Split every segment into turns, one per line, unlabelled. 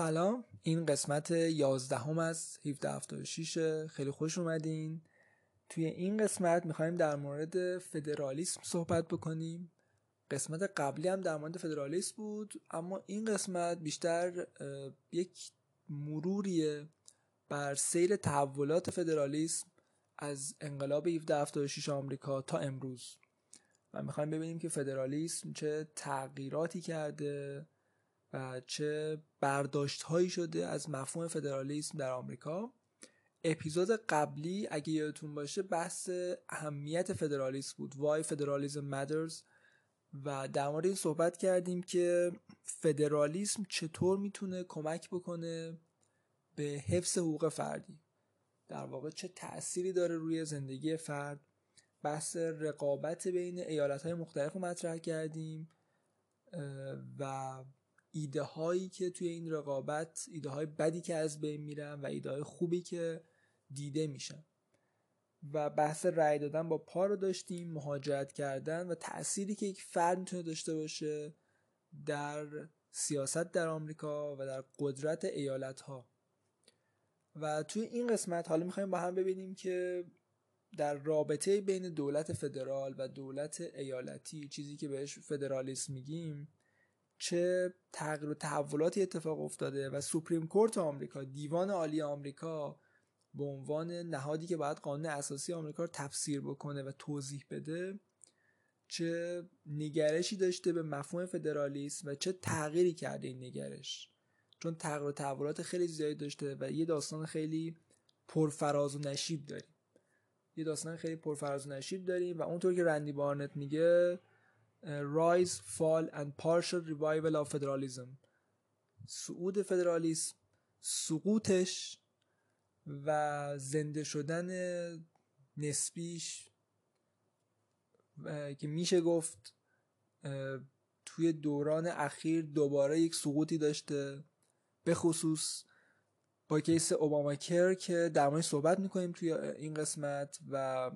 سلام. این قسمت 11 هم از 1776 خیلی خوش اومدین. توی این قسمت می‌خوایم در مورد فدرالیسم صحبت بکنیم. قسمت قبلی هم در مورد فدرالیسم بود اما این قسمت بیشتر یک مروریه بر سیر تحولات فدرالیسم از انقلاب 1776 آمریکا تا امروز. و می‌خوایم ببینیم که فدرالیسم چه تغییراتی کرده و چه برداشت هایی شده از مفهوم فدرالیسم در آمریکا. اپیزود قبلی اگه یادتون باشه بحث اهمیت فدرالیسم بود وای فدرالیسم matters. و در مورد این صحبت کردیم که فدرالیسم چطور می‌تونه کمک بکنه به حفظ حقوق فردی. در واقع چه تأثیری داره روی زندگی فرد. بحث رقابت بین ایالت های مختلف رو مطرح کردیم و ایده هایی که توی این رقابت ایده های بدی که از بین میرن و ایده های خوبی که دیده میشن. و بحث رأی دادن با پا رو داشتیم مهاجرت کردن و تأثیری که یک فرد می‌تونه داشته باشه در سیاست در آمریکا و در قدرت ایالت ها و توی این قسمت حالا می‌خوایم با هم ببینیم که در رابطه بین دولت فدرال و دولت ایالتی چیزی که بهش فدرالیسم میگیم چه تغییر و تحولاتی اتفاق افتاده و سوپریم کورت آمریکا دیوان عالی آمریکا به عنوان نهادی که باید قانون اساسی آمریکا رو تفسیر بکنه و توضیح بده چه نگرشی داشته به مفهوم فدرالیسم و چه تغییری کرده این نگرش. چون تغییر و تحولات خیلی زیادی داشته و یه داستان خیلی پرفراز و نشیب داریم. یه داستان خیلی پرفراز و نشیب داریم و اونطور که رندی بارنت میگه rise fall and partial revival of federalism. صعود فدرالیسم سقوطش و زنده شدن نسبیش که میشه گفت توی دوران اخیر دوباره یک سقوطی داشته. به خصوص با کیس اوباما کر که در مورد صحبت می‌کنیم توی این قسمت و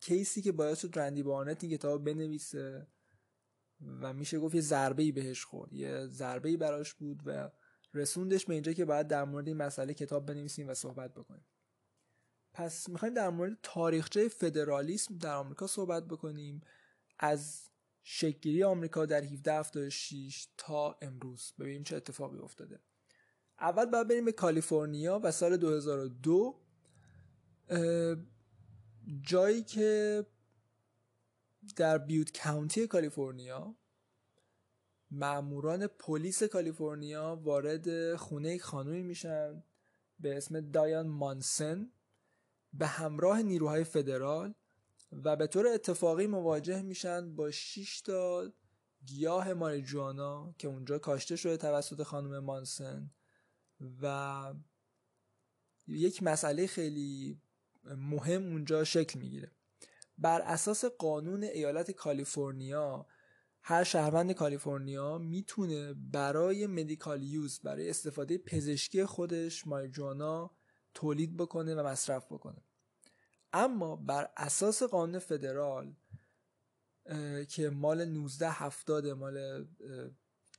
کیسی که باعث شد رندی بارنت این کتاب بنویسه. و میشه گفت یه ضربه ای بهش خورد. یه ضربه ای براش بود و رسوندش به اینجا که باید در مورد این مسئله کتاب بنویسیم و صحبت بکنیم. پس می‌خوایم در مورد تاریخچه فدرالیسم در آمریکا صحبت بکنیم. از شکلگیری آمریکا در 1776 تا امروز. ببینیم چه اتفاقی افتاده. اول باید بریم به کالیفرنیا و سال 2002 جایی که در بیوت کاونتی کالیفرنیا ماموران پلیس کالیفرنیا وارد خونه خانومی میشن به اسم دایان مانسن به همراه نیروهای فدرال و به طور اتفاقی مواجه میشن با 6 تا گیاه ماریجوانا که اونجا کاشته شده توسط خانم مانسن و یک مسئله خیلی مهم اونجا شکل می‌گیره. بر اساس قانون ایالت کالیفرنیا هر شهروند کالیفرنیا می‌تونه برای مدیکال یوز برای استفاده پزشکی خودش ماریجوانا تولید بکنه و مصرف بکنه. اما بر اساس قانون فدرال که مال 1970 مال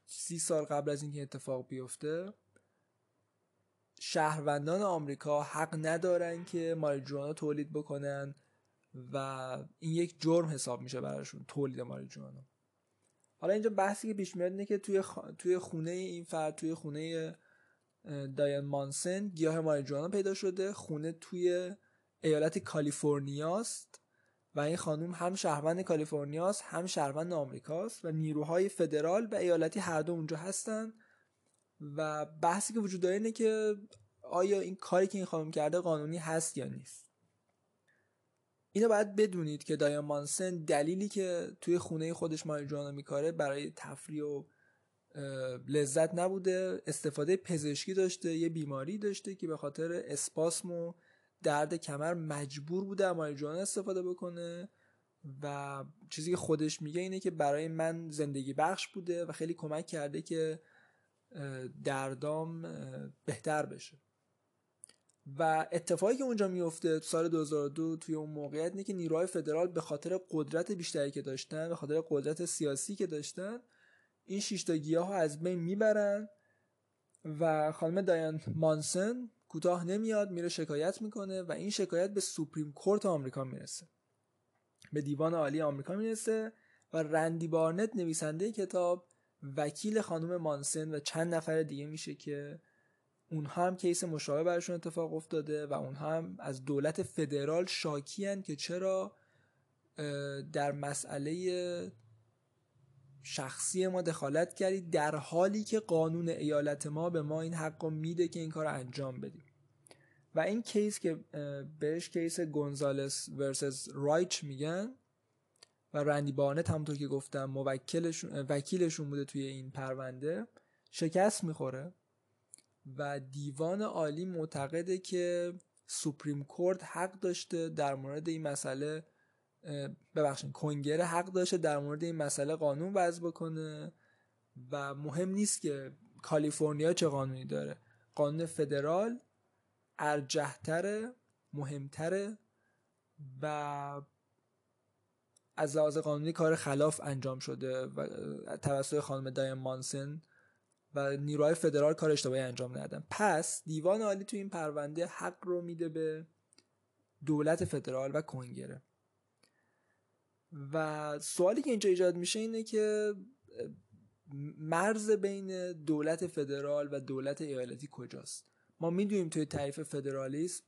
سی سال قبل از اینکه اتفاق بیفته شهروندان آمریکا حق ندارن که ماریجوانا تولید بکنن. و این یک جرم حساب میشه براشون تولید ماریجوانا. حالا اینجا بحثی که پیش میاد اینه که توی, توی خونه این فرد توی خونه دایان مانسن گیاه ماریجوانا پیدا شده. خونه توی ایالت کالیفرنیاست و این خانوم هم شهروند کالیفرنیاست هم شهروند آمریکاست و نیروهای فدرال و ایالتی هر دو اونجا هستن. و بحثی که وجود داره اینه که آیا این کاری که این خانم کرده قانونی هست یا نیست. اینو باید بدونید که دایان مانسن دلیلی که توی خونه خودش ماریجوانا میکاره برای تفریح و لذت نبوده. استفاده پزشکی داشته یه بیماری داشته که به خاطر اسپاسم و درد کمر مجبور بوده ماریجوانا استفاده بکنه. و چیزی که خودش میگه اینه که برای من زندگی بخش بوده و خیلی کمک کرده که دردام بهتر بشه. و اتفاقی که اونجا میفته سال 2002 توی اون موقعیت اینه که نیروهای فدرال به خاطر قدرت بیشتری که داشتن به خاطر قدرت سیاسی که داشتن این شش تا گیاه ها از بین می‌برن و خانم دایان مانسن کوتاه نمیاد میره شکایت می‌کنه و این شکایت به سوپریم کورت آمریکا می‌رسه. به دیوان عالی آمریکا می‌رسه و رندی بارنت نویسنده کتاب وکیل خانم مانسن و چند نفر دیگه میشه که اونها هم کیس مشابه برشون اتفاق افتاده و اونها هم از دولت فدرال شاکی که چرا در مسئله شخصی ما دخالت کردید در حالی که قانون ایالت ما به ما این حق میده که این کار رو انجام بدیم. و این case که بهش کیس گونزالس versus رایچ میگن و رندی بانت همونطور که گفتم موکلشون وکیلشون بوده توی این پرونده شکست می‌خوره. و دیوان عالی معتقده که سوپریم کورت حق داشته در مورد این مسئله ببخشید کنگره حق داشته در مورد این مسئله قانون وضع بکنه و مهم نیست که کالیفرنیا چه قانونی داره. قانون فدرال ارجحتره مهمتره و از لحاظ قانونی کار خلاف انجام شده و توسط خانم داین مانسن و نیروهای فدرال کار اشتباهی انجام ندادن. پس دیوان عالی تو این پرونده حق رو میده به دولت فدرال و کنگره. و سوالی که اینجا ایجاد میشه اینه که مرز بین دولت فدرال و دولت ایالتی کجاست؟ ما می‌دونیم توی تعریف فدرالیسم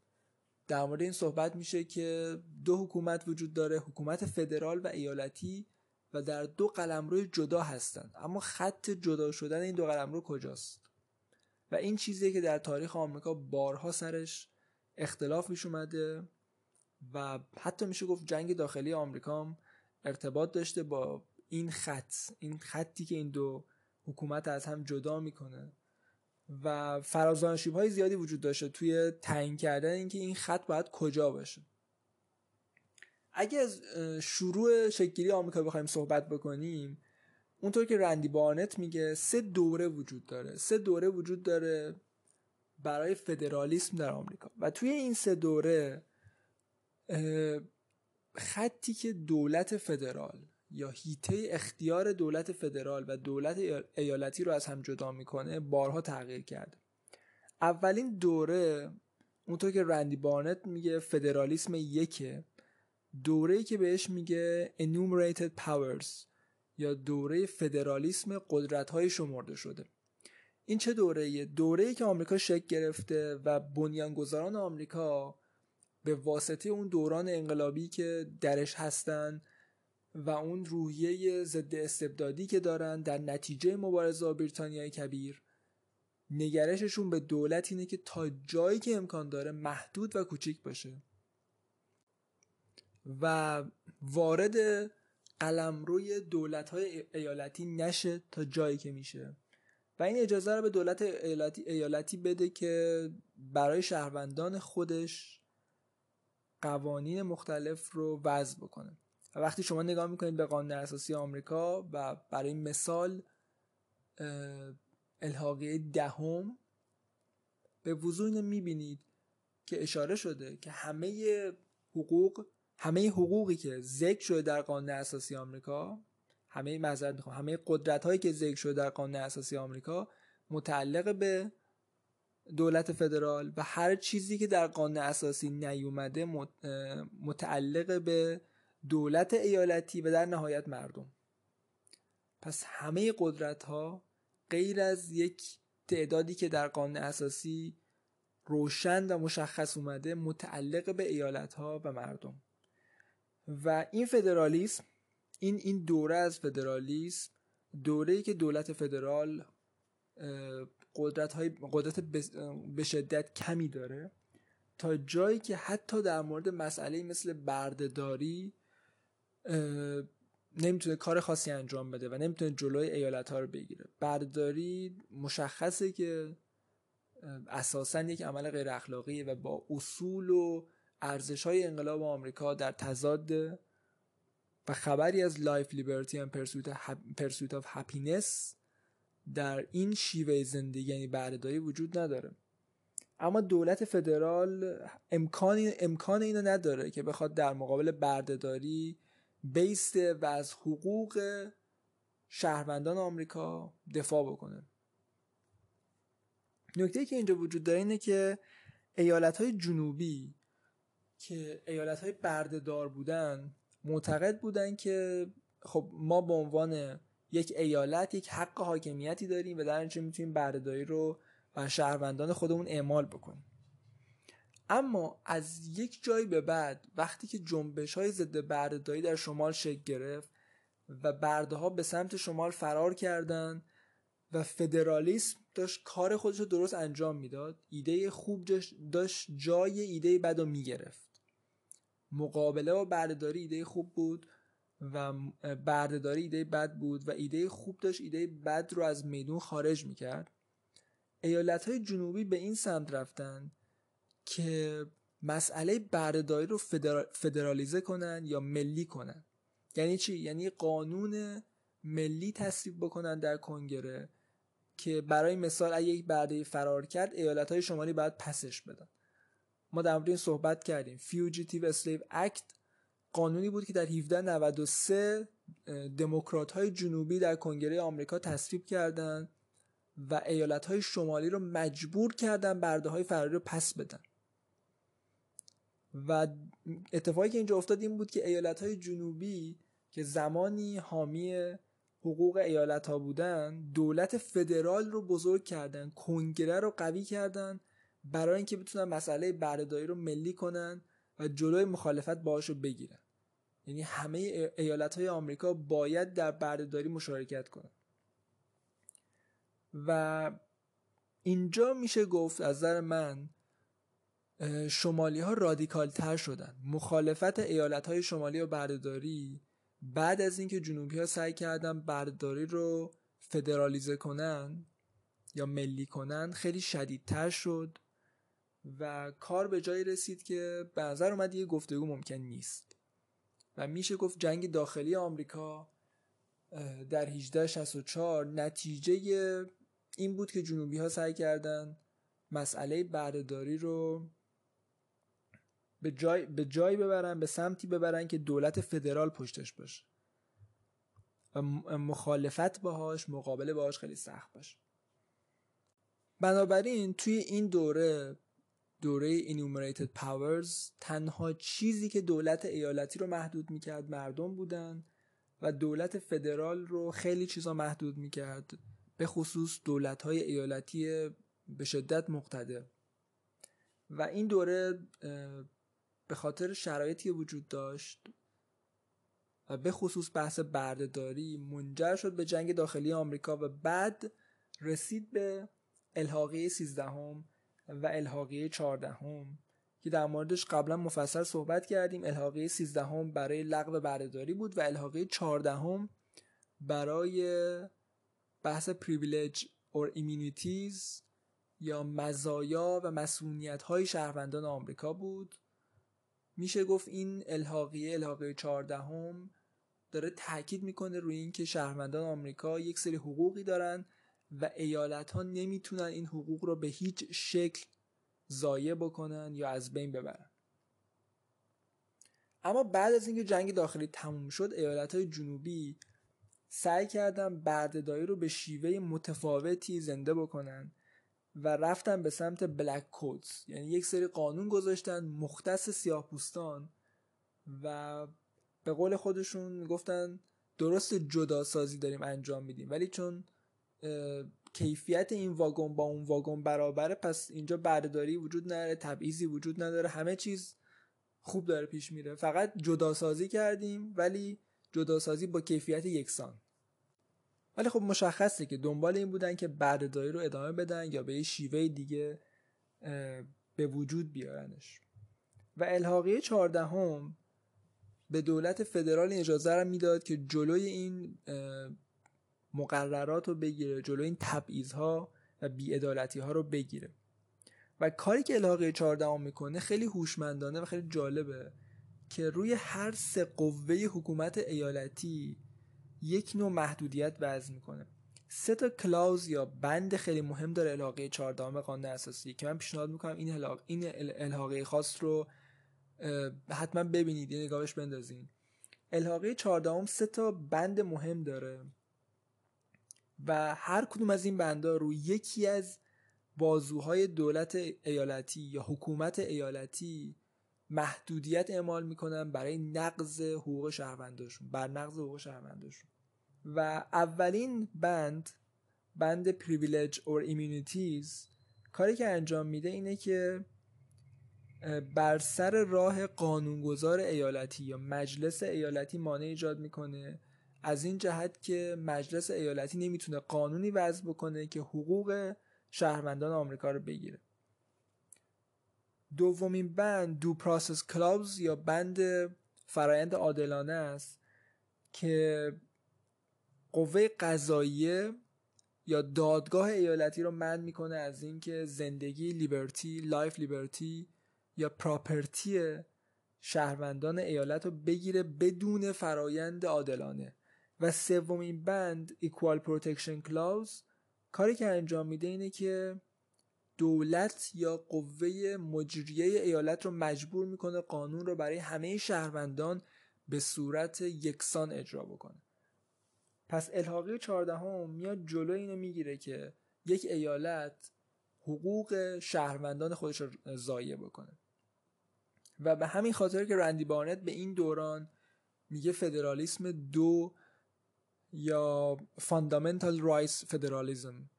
در مورد این صحبت میشه که دو حکومت وجود داره حکومت فدرال و ایالتی. و در دو قلمرو جدا هستند اما خط جدا شدن این دو قلمرو کجاست؟ و این چیزی که در تاریخ آمریکا بارها سرش اختلاف پیش اومده و حتی میشه گفت جنگ داخلی آمریکا هم ارتباط داشته با این خط این خطی که این دو حکومت از هم جدا می‌کنه. و فرازانشیب های زیادی وجود داشته توی تعیین کردن اینکه این خط باید کجا باشه. اگه از شروع شکلی آمریکا بخوایم صحبت بکنیم اونطور که رندی بارنت میگه سه دوره وجود داره. سه دوره وجود داره برای فدرالیسم در آمریکا. و توی این سه دوره خطی که دولت فدرال یا هیته اختیار دولت فدرال و دولت ایالتی رو از هم جدا می‌کنه بارها تغییر کرده. اولین دوره اونطور که رندی بارنت میگه فدرالیسم یکه. دوره که بهش میگه enumerated powers یا دوره فدرالیسم قدرت های شمرده شده. این چه دوره دوره که آمریکا شکل گرفته و بنیانگذاران آمریکا به واسطه اون دوران انقلابی که درش هستن و اون روحیه ضد استبدادی که دارن در نتیجه مبارزه با بریتانیای کبیر نگرششون به دولت اینه که تا جایی که امکان داره محدود و کوچیک باشه. و وارد قلمروی دولت های ایالتی نشه تا جایی که میشه. و این اجازه رو به دولت ایالتی, ایالتی بده که برای شهروندان خودش قوانین مختلف رو وضع بکنه. و وقتی شما نگاه می‌کنید به قانون اساسی آمریکا و برای مثال الحاقیه دهم به وضوح اینو می‌بینید که اشاره شده که همه حقوق همه حقوقی که ذکر شده در قانون اساسی آمریکا همه معذرت می‌خوام همه قدرت هایی که ذکر شده در قانون اساسی آمریکا متعلق به دولت فدرال و هر چیزی که در قانون اساسی نیومده متعلق به دولت ایالتی و در نهایت مردم. پس همه قدرت ها غیر از یک تعدادی که در قانون اساسی روشن و مشخص اومده متعلق به ایالت ها و مردم. و این فدرالیسم این این دوره از فدرالیسم دوره ای که دولت فدرال قدرت های قدرت به شدت کمی داره تا جایی که حتی در مورد مسئله مثل بردهداری نمی‌تونه کار خاصی انجام بده و نمی‌تونه جلوی ایالت ها رو بگیره. بردهداری مشخصه که اساسا یک عمل غیر اخلاقیه و با اصول و ارزش های انقلاب آمریکا در تضاد و خبری از life, liberty و pursuit of happiness در این شیوه زندگی یعنی بردهداری وجود نداره. اما دولت فدرال امکان امکان اینو نداره که بخواد در مقابل بردهداری بیسته و از حقوق شهروندان آمریکا دفاع بکنه. نکته که اینجا وجود داره اینه که ایالت های جنوبی که ایالت های بردهدار بودن معتقد بودن که خب ما به عنوان یک ایالت یک حق حاکمیتی داریم و در نتیجه می‌تونیم بردهداری رو بر شهروندان خودمون اعمال بکنیم. اما از یک جایی به بعد وقتی که جنبش های ضد بردهداری در شمال شکل گرفت و برده ها به سمت شمال فرار کردند و فدرالیسم داشت کار خودش رو درست انجام می‌داد ایده خوب داشت جای ایده بد رو می‌گرفت. مقابله با بردهداری ایده خوب بود و بردهداری ایده بد بود و ایده خوب داشت ایده بد رو از میدون خارج می‌کرد. ایالت های جنوبی به این سمت رفتن که مسئله بردهداری رو فدرالیزه کنن یا ملی کنن. یعنی چی؟ یعنی قانون ملی تصویب بکنن در کنگره که برای مثال اگه یک برده فرار کرد ایالت های شمالی باید پسش بدن. ما در مورد این صحبت کردیم. Fugitive Slave Act قانونی بود که در 1793 دموکرات های جنوبی در کنگره آمریکا تصویب کردند و ایالت های شمالی رو مجبور کردن برده های فراری رو پس بدن. و اتفاقی که اینجا افتاد این بود که ایالت های جنوبی که زمانی حامی حقوق ایالت ها بودن دولت فدرال رو بزرگ کردن کنگره رو قوی کردن برای اینکه بتونن مسئله بردهداری رو ملی کنن و جلوی مخالفت باهاش رو بگیرن. یعنی همه ایالت های آمریکا باید در بردهداری مشارکت کنن. و اینجا میشه گفت از نظر من شمالی ها رادیکال تر شدن. مخالفت ایالت های شمالی و بردهداری بعد از اینکه جنوبی ها سعی کردن بردهداری رو فدرالیزه کنن یا ملی کنن خیلی شدیدتر شد. و کار به جایی رسید که به نظر اومد یه گفتگو ممکن نیست. و میشه گفت جنگ داخلی آمریکا در 1864 نتیجه این بود که جنوبی ها سعی کردن مسئله بردهداری رو به جای به جایی ببرن به سمتی ببرن که دولت فدرال پشتش باشه. و مخالفت باهاش مقابله باهاش خیلی سخت باشه. بنابراین توی این دوره دوره enumerated powers تنها چیزی که دولت ایالتی رو محدود می‌کرد مردم بودن و دولت فدرال رو خیلی چیزا محدود می‌کرد به خصوص دولت های ایالتی به شدت مقتدر. و این دوره به خاطر شرایطی وجود داشت و به خصوص بحث بردهداری منجر شد به جنگ داخلی آمریکا و بعد رسید به الحاقیه 13 هم و الحاقیه 14 هم که در موردش قبلا مفصل صحبت کردیم. الحاقیه 13 هم برای لغو بردهداری بود و الحاقیه 14 هم برای بحث privileges or immunities یا مزایا و مسئولیت های شهروندان آمریکا بود. میشه گفت این الحاقیه الحاقیه 14 هم داره تاکید می‌کنه روی اینکه شهروندان آمریکا یک سری حقوقی دارن و ایالت ها نمی‌تونن این حقوق رو به هیچ شکل ضایع بکنن یا از بین ببرن. اما بعد از اینکه جنگ داخلی تموم شد ایالت های جنوبی سعی کردن بردهداری رو به شیوه متفاوتی زنده بکنن و رفتن به سمت بلک کودز یعنی یک سری قانون گذاشتن مختص سیاه پوستان و به قول خودشون گفتن درست جدا سازی داریم انجام میدیم. ولی چون کیفیت این واگن با اون واگن برابره پس اینجا بردهداری وجود نداره تبعیضی وجود نداره همه چیز خوب داره پیش میره. فقط جدا سازی کردیم ولی جدا سازی با کیفیت یکسان. ولی خب مشخصه که دنبال این بودن که بردهداری رو ادامه بدن یا به یه شیوه دیگه به وجود بیارنش. و الحاقیه چهاردهم به دولت فدرال اجازه را می‌داد که جلوی این مقررات رو بگیره جلوی این تبعیض ها و بیعدالتی ها رو بگیره. و کاری که الحاقیه چهاردهم می‌کنه خیلی هوشمندانه و خیلی جالبه که روی هر سه قوه حکومت ایالتی یک نوع محدودیت وضع می‌کنه. سه تا کلاوز یا بند خیلی مهم داره الحاقه 14 قانون اساسی که من پیشنهاد می‌کنم این الحاق این الحاقه خاص رو حتما ببینید یه نگاهش بندازین. الحاقه 14 سه تا بند مهم داره. و هر کدوم از این بندا رو یکی از بازوهای دولت ایالتی یا حکومت ایالتی محدودیت اعمال می‌کنن برای نقض حقوق شهرونداشون بر نقض حقوق شهرونداشون. و اولین بند بند privilege or immunities کاری که انجام میده اینه که بر سر راه قانونگذار ایالتی یا مجلس ایالتی مانع ایجاد می‌کنه از این جهت که مجلس ایالتی نمی‌تونه قانونی وضع بکنه که حقوق شهروندان آمریکا رو بگیره. دومین بند due process clause یا بند فرایند عادلانه است که قوه قضاییه یا دادگاه ایالتی رو منع می‌کنه از اینکه زندگی liberty life, liberty یا property شهروندان ایالت رو بگیره بدون فرایند عادلانه. و سومین بند Equal Protection Clause کاری که انجام میده اینه که دولت یا قوه مجریه ایالت رو مجبور می‌کنه قانون رو برای همه شهروندان به صورت یکسان اجرا بکنه. پس الحاقی چهاردهم میاد جلو اینو می‌گیره که یک ایالت حقوق شهروندان خودش رو ضایع بکنه. و به همین خاطر که رندی بارنت به این دوران میگه فدرالیسم دو یا fundamental rights federalism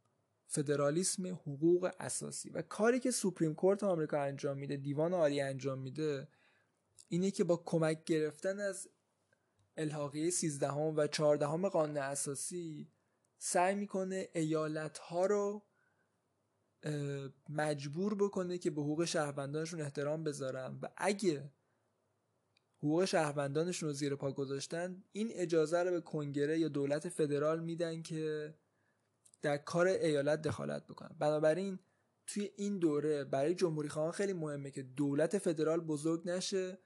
فدرالیسم حقوق اساسی. و کاری که Supreme Court آمریکا انجام میده دیوان عالی انجام میده اینه که با کمک گرفتن از الحاقیه 13 و 14 قانون اساسی سعی می‌کنه ایالت ها رو مجبور بکنه که به حقوق شهروندانشون احترام بذارن. و اگه حقوق شهروندانشون رو زیر پا گذاشتن این اجازه رو به کنگره یا دولت فدرال میدن که در کار ایالت دخالت بکنن. بنابراین توی این دوره برای جمهوری خواهان خیلی مهمه که دولت فدرال بزرگ نشه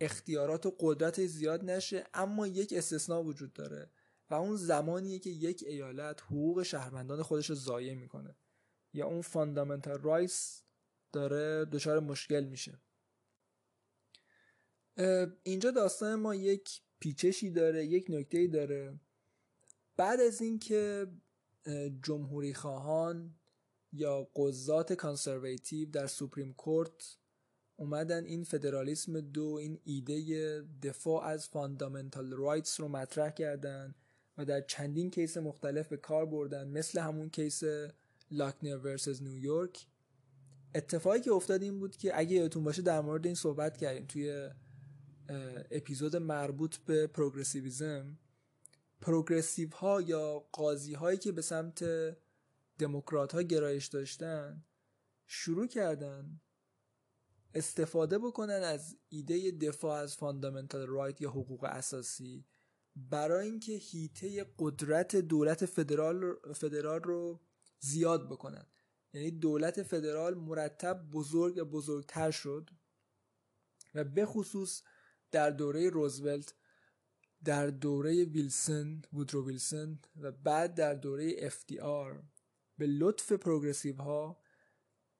اختیارات و قدرت زیاد نشه اما یک استثناء وجود داره و اون زمانیه که یک ایالت حقوق شهروندان خودش رو ضایع می‌کنه. یا اون fundamental rights داره دچار مشکل میشه. اینجا داستان ما یک پیچشی داره یک نکته داره. بعد از اینکه جمهوری خواهان یا قضات conservative در Supreme Court اومدن این فدرالیسم دو این ایده دفاع از fundamental rights رو مطرح کردن و در چندین case مختلف به کار بردن مثل همون case لاکنر versus نیویورک اتفاقی که افتاد این بود که اگه یادتون باشه در مورد این صحبت کردیم توی اپیزود مربوط به progressivism progressive ها یا قاضی هایی که به سمت دموکرات ها گرایش داشتن شروع کردن استفاده بکنن از ایده دفاع از fundamental right یا حقوق اساسی برای اینکه هیته قدرت دولت فدرال فدرال رو زیاد بکنن. یعنی دولت فدرال مرتب بزرگ بزرگتر شد و به خصوص در دوره روزولت در دوره ویلسون وودرو ویلسون و بعد در دوره FDR به لطف پروگرسیو ها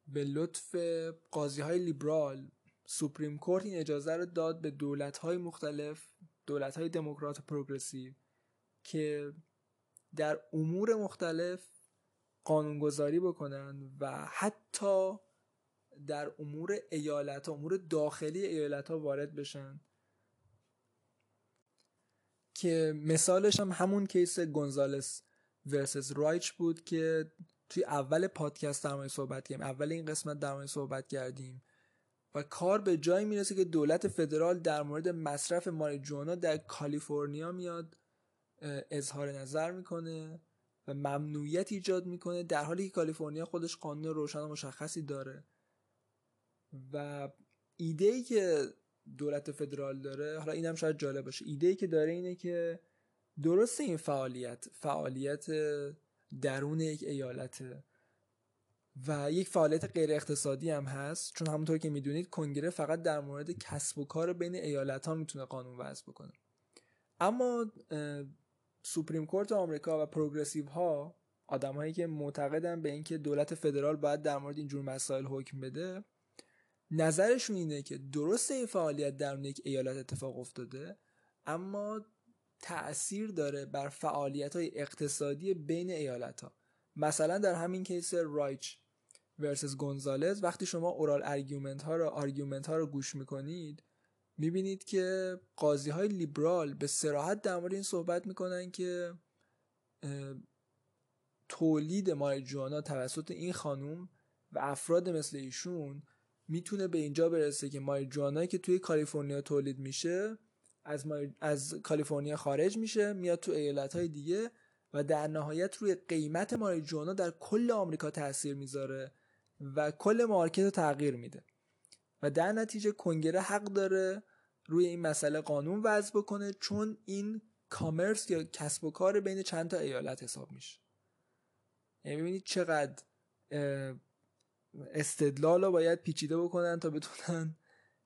به لطف قاضی های لیبرال Supreme Court این اجازه رو داد به دولت های مختلف دولت های دموکرات progressive که در امور مختلف قانونگذاری بکنن و حتی در امور ایالت ها امور داخلی ایالت ها وارد بشن. که مثالش هم همون case گونزالس versus رایچ بود که توی اول پادکست در صحبت کردیم. اول این قسمت در صحبت کردیم. و کار به جایی می‌رسه که دولت فدرال در مورد مصرف ماریجوانا در کالیفرنیا میاد اظهار نظر می‌کنه و ممنوعیت ایجاد می‌کنه در حالی که کالیفرنیا خودش قانون روشن و مشخصی داره. و ایده ای که دولت فدرال داره حالا اینم شاید جالب باشه. ایده ای که داره اینه که درست این فعالیت فعالیت درون یک ایالته و یک فعالیت غیر اقتصادی هم هست چون همونطور که می‌دونید کنگره فقط در مورد کسب و کار بین ایالت ها می‌تونه قانون وضع بکنه. اما سوپریم کورت آمریکا و پروگرسیو ها آدمهایی که معتقدن به اینکه دولت فدرال باید در مورد اینجور مسائل حکم بده نظرشون اینه که درست این فعالیت در یک ایالت اتفاق افتاده اما تأثیر داره بر فعالیت های اقتصادی بین ایالت ها مثلا در همین case رایچ versus گونزالز وقتی شما oral argument ها رو argument ها رو گوش می‌کنید می‌بینید که قاضی های لیبرال به صراحت در مورد این صحبت می‌کنن که تولید ماریجوانا توسط این خانوم و افراد مثل ایشون می‌تونه به اینجا برسه که ماریجوانایی که توی کالیفرنیا تولید میشه از, از کالیفرنیا خارج میشه میاد تو ایالت های دیگه و در نهایت روی قیمت ماریجوانا در کل آمریکا تاثیر می‌ذاره و کل مارکت رو تغییر میده. و در نتیجه کنگره حق داره روی این مسئله قانون وضع بکنه چون این کامرس یا کسب و کار بین چند تا ایالت حساب میشه. یعنی ببینید چقدر استدلال رو باید پیچیده بکنن تا بتونن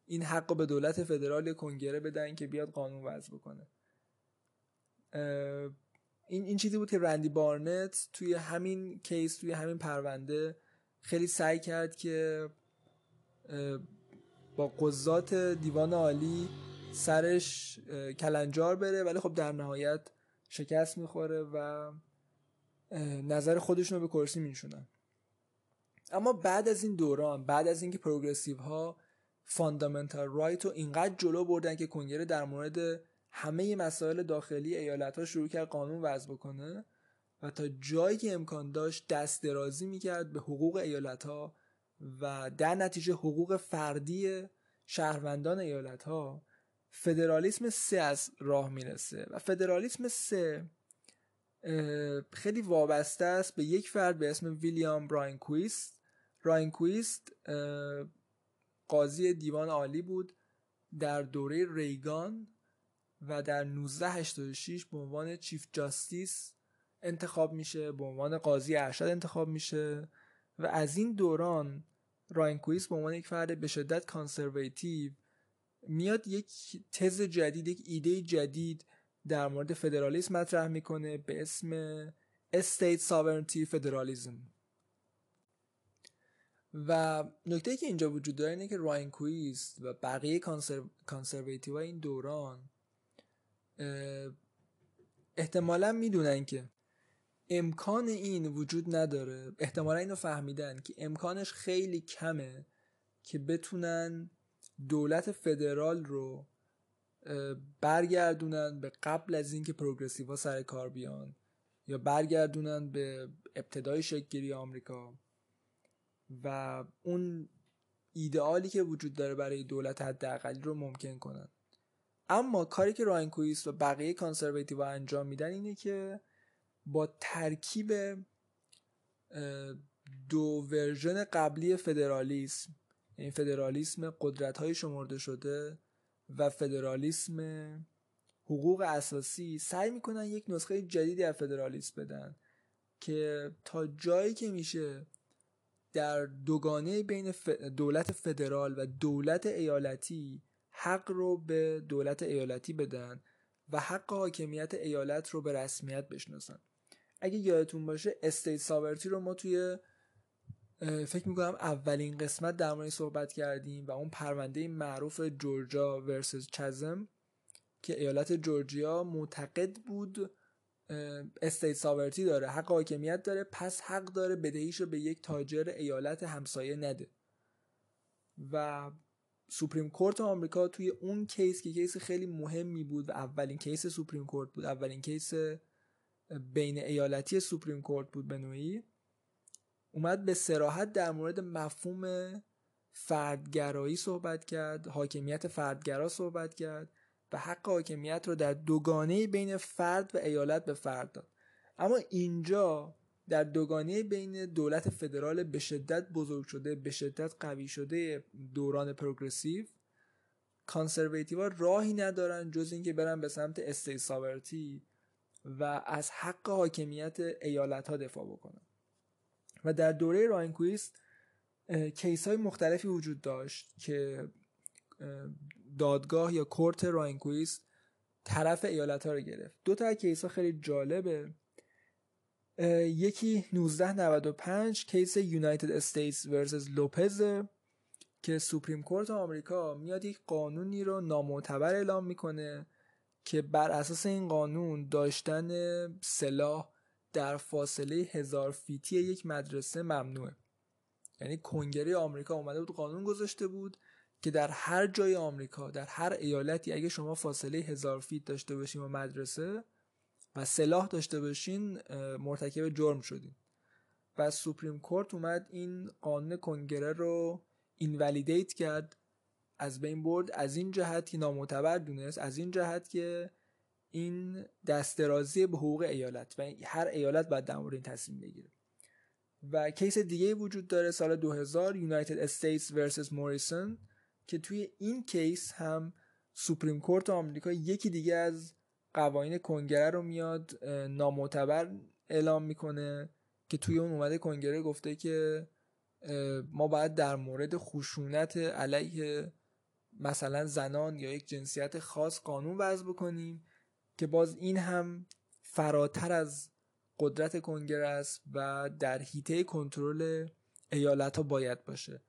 این حق رو به دولت فدرال کنگره بدن که بیاد قانون وضع بکنه. این این چیزی بود که رندی بارنت توی همین case توی همین پرونده خیلی سعی کرد که با قضات دیوان عالی سرش کلنجار بره ولی خب در نهایت شکست می‌خوره و نظر خودشون رو به کرسی میشونن اما بعد از این دوران بعد از اینکه progressive ها fundamental right رو اینقدر جلو بردن که کنگره در مورد همه مسائل داخلی ایالت ها شروع کرد قانون وضع بکنه و تا جایی که امکان داشت دست درازی می‌کرد به حقوق ایالت ها و در نتیجه حقوق فردی شهروندان ایالت ها فدرالیسم سه از راه می‌رسه و فدرالیسم سه خیلی وابسته است به یک فرد به اسم ویلیام براین کویست براین کویست قاضی دیوان عالی بود. در دوره ریگان و در 1986 به عنوان chief justice انتخاب میشه به عنوان قاضی ارشد انتخاب میشه و از این دوران راینکویست به عنوان یک فرد به شدت conservative میاد یک تز جدید یک ایده جدید در مورد فدرالیسم مطرح می‌کنه به اسم state sovereignty federalism و نکته که اینجا وجود داره اینه که راین کویست و بقیه کانسرواتیو این دوران احتمالا می‌دونن که امکان این وجود نداره. احتمالا اینو فهمیدن که امکانش خیلی کمه که بتونن دولت فدرال رو برگردونن به قبل از اینکه پروگرسیوا سر کار بیان یا برگردونن به ابتدای شکلگیری آمریکا. و اون ایدئالی که وجود داره برای دولت حداقلی رو ممکن کنن. اما کاری که راینکویست و بقیه conservative انجام میدن اینه که با ترکیب دو version قبلی فدرالیسم این فدرالیسم قدرت های شمرده شده و فدرالیسم حقوق اساسی سعی می‌کنن یک نسخه جدیدی از فدرالیسم بدن که تا جایی که میشه در دوگانه بین دولت فدرال و دولت ایالتی حق رو به دولت ایالتی بدن و حق حاکمیت ایالت رو به رسمیت بشناسن. اگه یادتون باشه state sovereignty رو ما توی فکر می‌کنم اولین قسمت در مورد صحبت کردیم و اون پرونده معروف جورجیا versus چیزم که ایالت جورجیا معتقد بود state sovereignty داره حق حاکمیت داره پس حق داره بدهیش رو به یک تاجر ایالت همسایه نده. و Supreme Court آمریکا توی اون case که case خیلی مهمی بود و اولین case Supreme Court بود اولین case بین ایالتی Supreme Court بود به نوعی اومد به صراحت در مورد مفهوم فردگرایی صحبت کرد حاکمیت فردگرا صحبت کرد. و حق حاکمیت رو در دوگانه بین فرد و ایالت به فرد داد. اما اینجا در دوگانه بین دولت فدرال به شدت بزرگ شده به شدت قوی شده دوران progressive conservative راهی ندارن جز اینکه برن به سمت state و از حق حاکمیت ایالت ها دفاع بکنن. و در دوره راینکویست case های مختلفی وجود داشت که دادگاه یا court راینکویست طرف ایالت ها رو گرفت. دو تا case ها خیلی جالبه. یکی 1995 case United States versus لوپز که Supreme Court آمریکا میاد یک قانونی رو نامعتبر اعلام می‌کنه که بر اساس این قانون داشتن سلاح در فاصله هزار feet ی یک مدرسه ممنوعه. یعنی کنگره آمریکا اومده بود قانون گذاشته بود. که در هر جای آمریکا در هر ایالتی اگه شما فاصله هزار feet داشته باشین و مدرسه و سلاح داشته باشین مرتکب جرم شدین. و Supreme Court اومد این قانون کنگره رو invalidate کرد از بین برد. از این جهت که نامعتبر دونست از این جهت که این دست‌درازی به حقوق ایالت و هر ایالت باید در مورد این تصمیم بگیره. و case دیگه وجود داره سال 2000 United States versus موریسون که توی این case هم Supreme Court آمریکا یکی دیگه از قوانین کنگره رو میاد نامعتبر اعلام می‌کنه که توی اون اومده کنگره گفته که ما باید در مورد خشونت علیه مثلا زنان یا یک جنسیت خاص قانون وضع بکنیم که باز این هم فراتر از قدرت کنگره است و در حیطه کنترل ایالت ها باید باشه.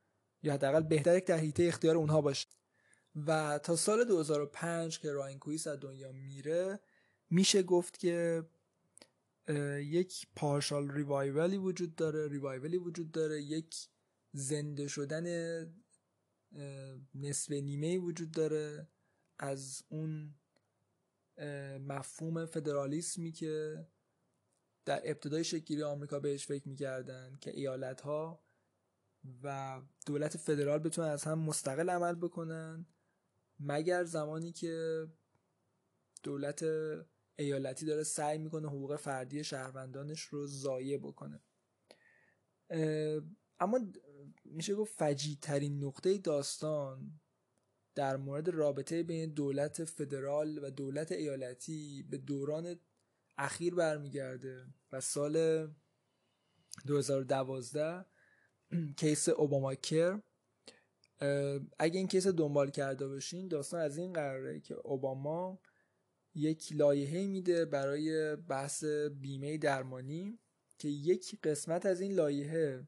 یا حداقل بهتر در حیطه اختیار اونها باشه. و تا سال 2005 که راین کویس از دنیا میره میشه گفت که یک پارشال ریوایولی وجود داره ریوایولی وجود داره یک زنده شدن نصف نیمه وجود داره از اون مفهوم فدرالیسمی که در ابتدای شکلی آمریکا بهش فکر می‌کردن که ایالت ها و دولت فدرال بتونن از هم مستقل عمل بکنن مگر زمانی که دولت ایالتی داره سعی می‌کنه حقوق فردی شهروندانش رو ضایع بکنه. اما میشه گفت فجی ترین نقطه داستان در مورد رابطه بین دولت فدرال و دولت ایالتی به دوران اخیر برمیگرده و سال 2012 کیس اوباما کر اگه این کیس دنبال کرده باشین داستان از این قراره که اوباما یک لایحه میده برای بحث بیمه درمانی که یک قسمت از این لایحه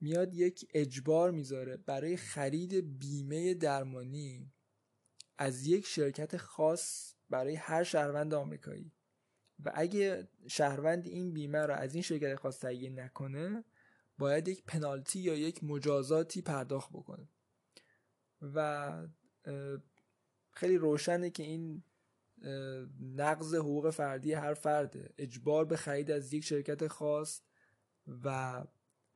میاد یک اجبار می‌ذاره برای خرید بیمه درمانی از یک شرکت خاص برای هر شهروند آمریکایی. و اگه شهروند این بیمه رو از این شرکت خاص تهیه نکنه باید یک پنالتی یا یک مجازاتی پرداخت بکنه. و خیلی روشنه که این نقض حقوق فردی هر فرده. اجبار به خرید از یک شرکت خاص و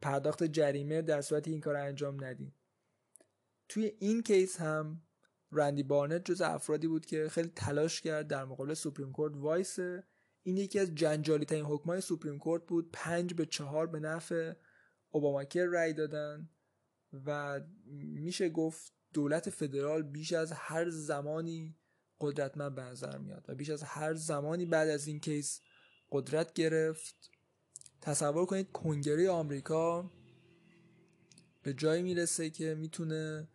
پرداخت جریمه در صورتی این کار انجام ندیم توی این case هم رندی بارنت جز افرادی بود که خیلی تلاش کرد در مقابل Supreme Court وایسه این یکی از جنجالی ترین حکمای Supreme Court بود. پنج به چهار به نفع Obamacare رای دادن و میشه گفت دولت فدرال بیش از هر زمانی قدرتمند به نظر میاد و بیش از هر زمانی بعد از این کیس قدرت گرفت. تصور کنید کنگره آمریکا به جایی می‌رسه که می‌تونه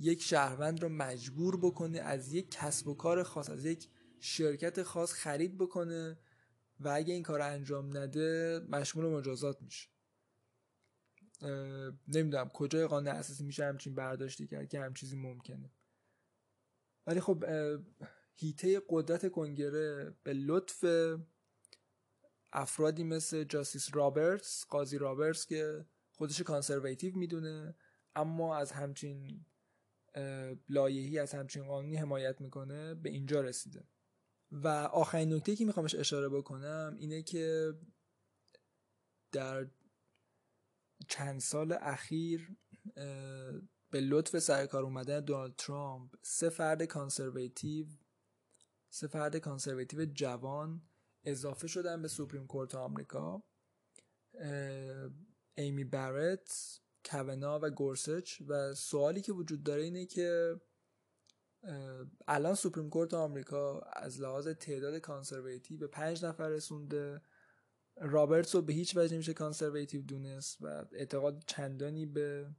یک شهروند رو مجبور بکنه از یک کسب و کار خاص از یک شرکت خاص خرید بکنه و اگه این کار انجام نده مشمول مجازات میشه. نمی‌دونم کجای قانون اساسی میشه همچین برداشتی کرد که هم چیزی ممکنه. ولی خب حیطه قدرت کنگره به لطف افرادی مثل justice رابرتس قاضی رابرتس که خودش conservative می‌دونه اما از همچین لایحه‌ای از همچین قانونی حمایت می‌کنه به اینجا رسیده. و آخرین نکته که میخوامش اشاره بکنم اینه که در چند سال اخیر به لطف سرکار اومدن دونالد ترامپ سه فرد conservative سه فرد conservative جوان اضافه شدن به Supreme Court آمریکا. ایمی بارت کاوانا و گورساچ. و سوالی که وجود داره اینه که الان Supreme Court آمریکا از لحاظ تعداد conservative به پنج نفر رسونده. رابرتس رو به هیچ وجه نمیشه conservative دونست و اعتقاد چندانی به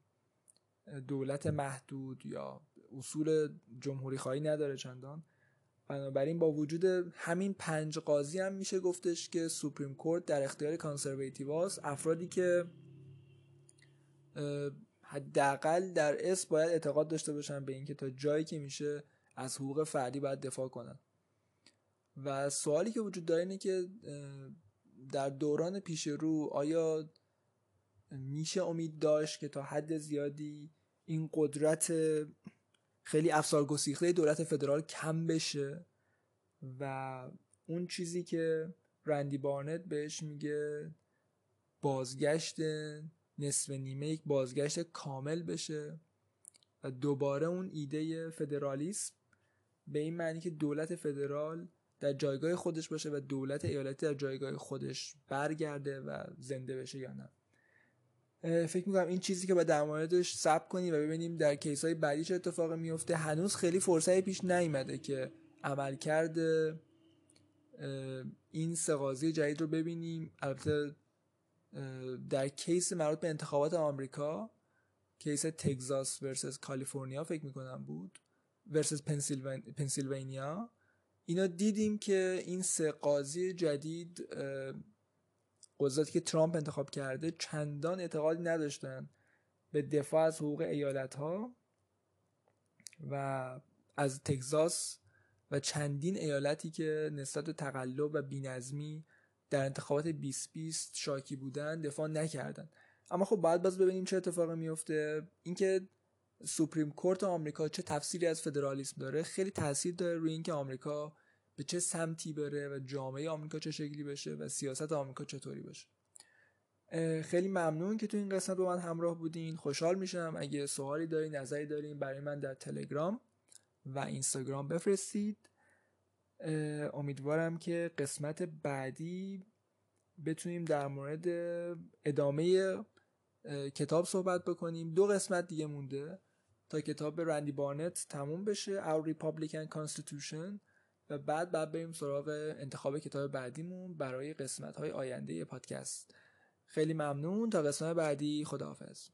دولت محدود یا اصول جمهوری خواهی نداره چندان. بنابراین با وجود همین پنج قاضی هم میشه گفتش که Supreme Court در اختیار conservative افرادی که حداقل در اسم باید اعتقاد داشته باشن به اینکه تا جایی که میشه از حقوق فردی باید دفاع کنن. و سوالی که وجود داره اینه که در دوران پیش رو آیا میشه امید داشت که تا حد زیادی این قدرت خیلی افسار گسیخته دولت فدرال کم بشه و اون چیزی که رندی بارنت بهش میگه بازگشت نصف نیمه یک بازگشت کامل بشه و دوباره اون ایده فدرالیسم به این معنی که دولت فدرال در جایگاه خودش باشه و دولت ایالتی در جایگاه خودش برگرده و زنده بشه یا نه. فکر می‌کنم این چیزیه که باید در موردش صبر کنیم و ببینیم در case های بعدی چه اتفاقی میفته هنوز خیلی فرصتی پیش نیومده که عملکرد این سه جدید رو ببینیم. البته در case مربوط به انتخابات آمریکا case تگزاس versus کالیفرنیا فکر می‌کنم بود versus پنسیلوانیا. اینا دیدیم که این سه قاضی جدید قضاتی که ترامپ انتخاب کرده چندان اعتقادی نداشتن به دفاع از حقوق ایالت ها و از تگزاس و چندین ایالتی که نسبت به تقلب و بینظمی در انتخابات 2020 شاکی بودن دفاع نکردن. اما خب باید باز ببینیم چه اتفاقی میفته اینکه سوپریم کورت آمریکا چه تفسیری از فدرالیسم داره؟ خیلی تاثیر داره روی اینکه آمریکا به چه سمتی بره و جامعه آمریکا چه شکلی بشه و سیاست آمریکا چطوری باشه. خیلی ممنون که تو این قسمت با من همراه بودین. خوشحال میشم. اگه سوالی دارین نظری دارین برای من در تلگرام و اینستاگرام بفرستید. امیدوارم که قسمت بعدی بتونیم در مورد ادامه کتاب صحبت بکنیم. دو قسمت دیگه مونده. تا کتاب رندی بارنت تموم بشه Our Republican Constitution و بعد بعد بریم سراغ انتخاب کتاب بعدیمون برای قسمت های آینده پادکست. خیلی ممنون. تا قسمت بعدی خداحافظ.